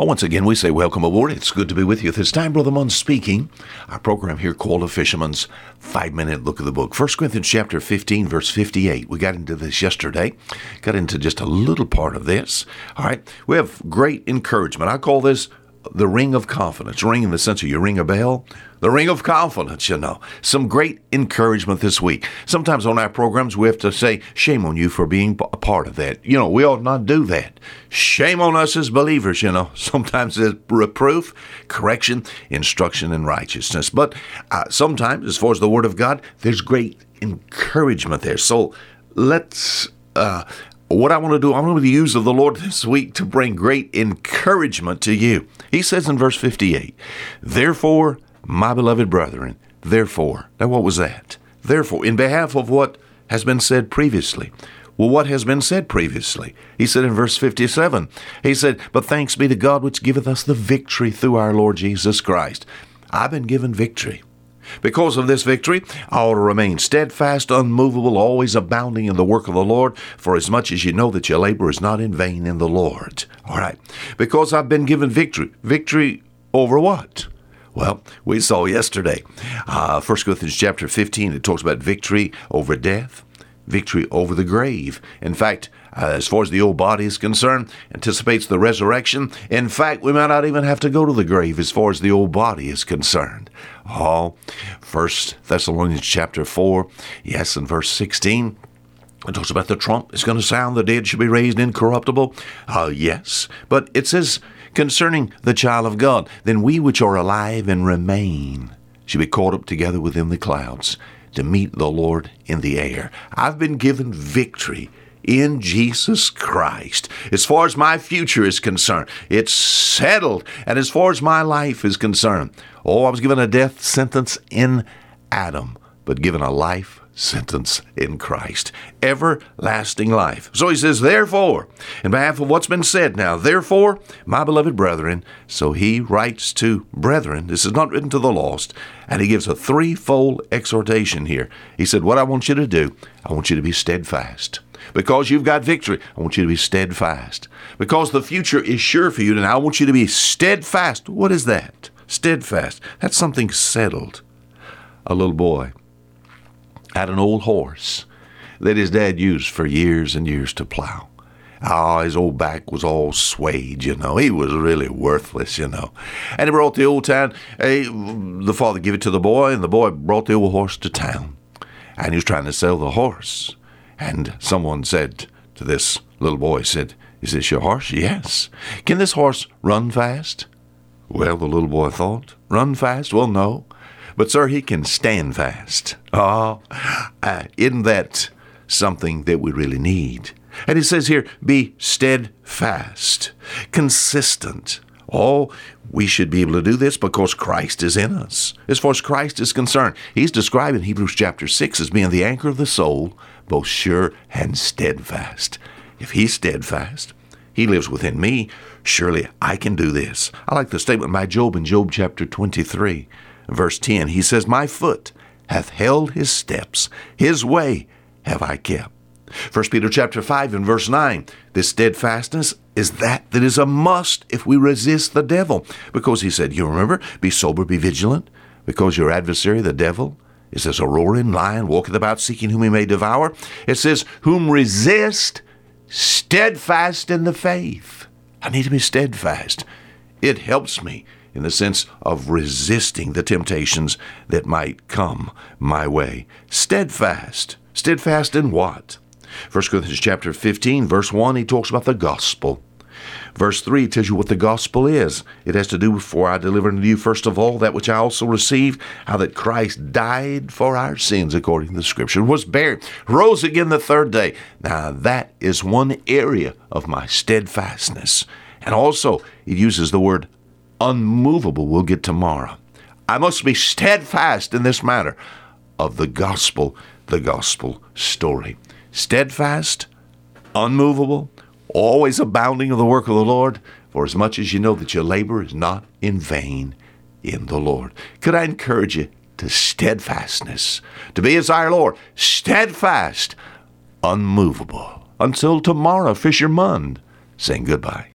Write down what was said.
Well, once again, we say welcome aboard. It's good to be with you. This time, Brother Munn speaking. Our program here called A Fisherman's Five Minute Look at the Book. 1 Corinthians chapter 15, verse 58. We got into this yesterday. Got into just a little part of this. All right. We have great encouragement. I call this the ring of confidence. Ring in the sense of you ring a bell. The ring of confidence, you know. Some great encouragement this week. Sometimes on our programs, we have to say, shame on you for being a part of that. You know, we ought not do that. Shame on us as believers, you know. Sometimes it's reproof, correction, instruction, and righteousness. But uh, sometimes, as far as the Word of God, there's great encouragement there. So let's uh, what I want to do, I'm going to use of the Lord this week to bring great encouragement to you. He says in verse 58, Therefore, my beloved brethren, therefore. Now, what was that? Therefore, in behalf of what has been said previously. Well, what has been said previously? He said in verse 57, He said, But thanks be to God which giveth us the victory through our Lord Jesus Christ. I've been given victory. Because of this victory, I ought to remain steadfast, unmovable, always abounding in the work of the Lord, for as much as you know that your labor is not in vain in the Lord. All right. Because I've been given victory. Victory over what? Well, we saw yesterday, uh, 1 Corinthians chapter 15, it talks about victory over death, victory over the grave. In fact, uh, as far as the old body is concerned, anticipates the resurrection. In fact, we might not even have to go to the grave as far as the old body is concerned. Oh, First Thessalonians chapter 4, yes, in verse 16. It talks about the trump is going to sound, the dead should be raised incorruptible. Uh, yes, but it says concerning the child of God, then we which are alive and remain shall be caught up together within the clouds to meet the Lord in the air. I've been given victory in Jesus Christ. As far as my future is concerned, it's settled. And as far as my life is concerned, oh, I was given a death sentence in Adam, but given a life sentence in Christ. Everlasting life. So he says, therefore, in behalf of what's been said now, therefore, my beloved brethren, so he writes to brethren, this is not written to the lost, and he gives a threefold exhortation here. He said, What I want you to do, I want you to be steadfast. Because you've got victory, I want you to be steadfast. Because the future is sure for you, and I want you to be steadfast. What is that? Steadfast. That's something settled. A little boy had an old horse that his dad used for years and years to plow. Ah, his old back was all swayed, you know. He was really worthless, you know. And he brought the old town. Hey, the father gave it to the boy, and the boy brought the old horse to town. And he was trying to sell the horse. And someone said to this little boy, said, Is this your horse? Yes. Can this horse run fast? Well, the little boy thought, Run fast? Well, no. But, sir, he can stand fast. Oh, isn't that something that we really need? And he says here, be steadfast, consistent. Oh, we should be able to do this because Christ is in us. As far as Christ is concerned, he's described in Hebrews chapter 6 as being the anchor of the soul, both sure and steadfast. If he's steadfast, he lives within me. Surely I can do this. I like the statement by Job in Job chapter 23, verse 10. He says, My foot hath held his steps, his way have I kept. 1 Peter chapter 5 and verse 9, this steadfastness is that that is a must if we resist the devil. Because he said, you remember, be sober, be vigilant, because your adversary, the devil, is as a roaring lion, walketh about seeking whom he may devour. It says, whom resist steadfast in the faith. I need to be steadfast. It helps me in the sense of resisting the temptations that might come my way. Steadfast. Steadfast in what? 1 Corinthians chapter 15, verse 1, he talks about the gospel. Verse 3 tells you what the gospel is. It has to do with, for I deliver unto you first of all that which I also received, how that Christ died for our sins according to the scripture, was buried, rose again the third day. Now that is one area of my steadfastness. And also, it uses the word unmovable. We'll get tomorrow. I must be steadfast in this matter of the gospel, the gospel story steadfast, unmovable, always abounding in the work of the Lord, for as much as you know that your labor is not in vain in the Lord. Could I encourage you to steadfastness, to be as our Lord, steadfast, unmovable. Until tomorrow, Fisher Munn saying goodbye.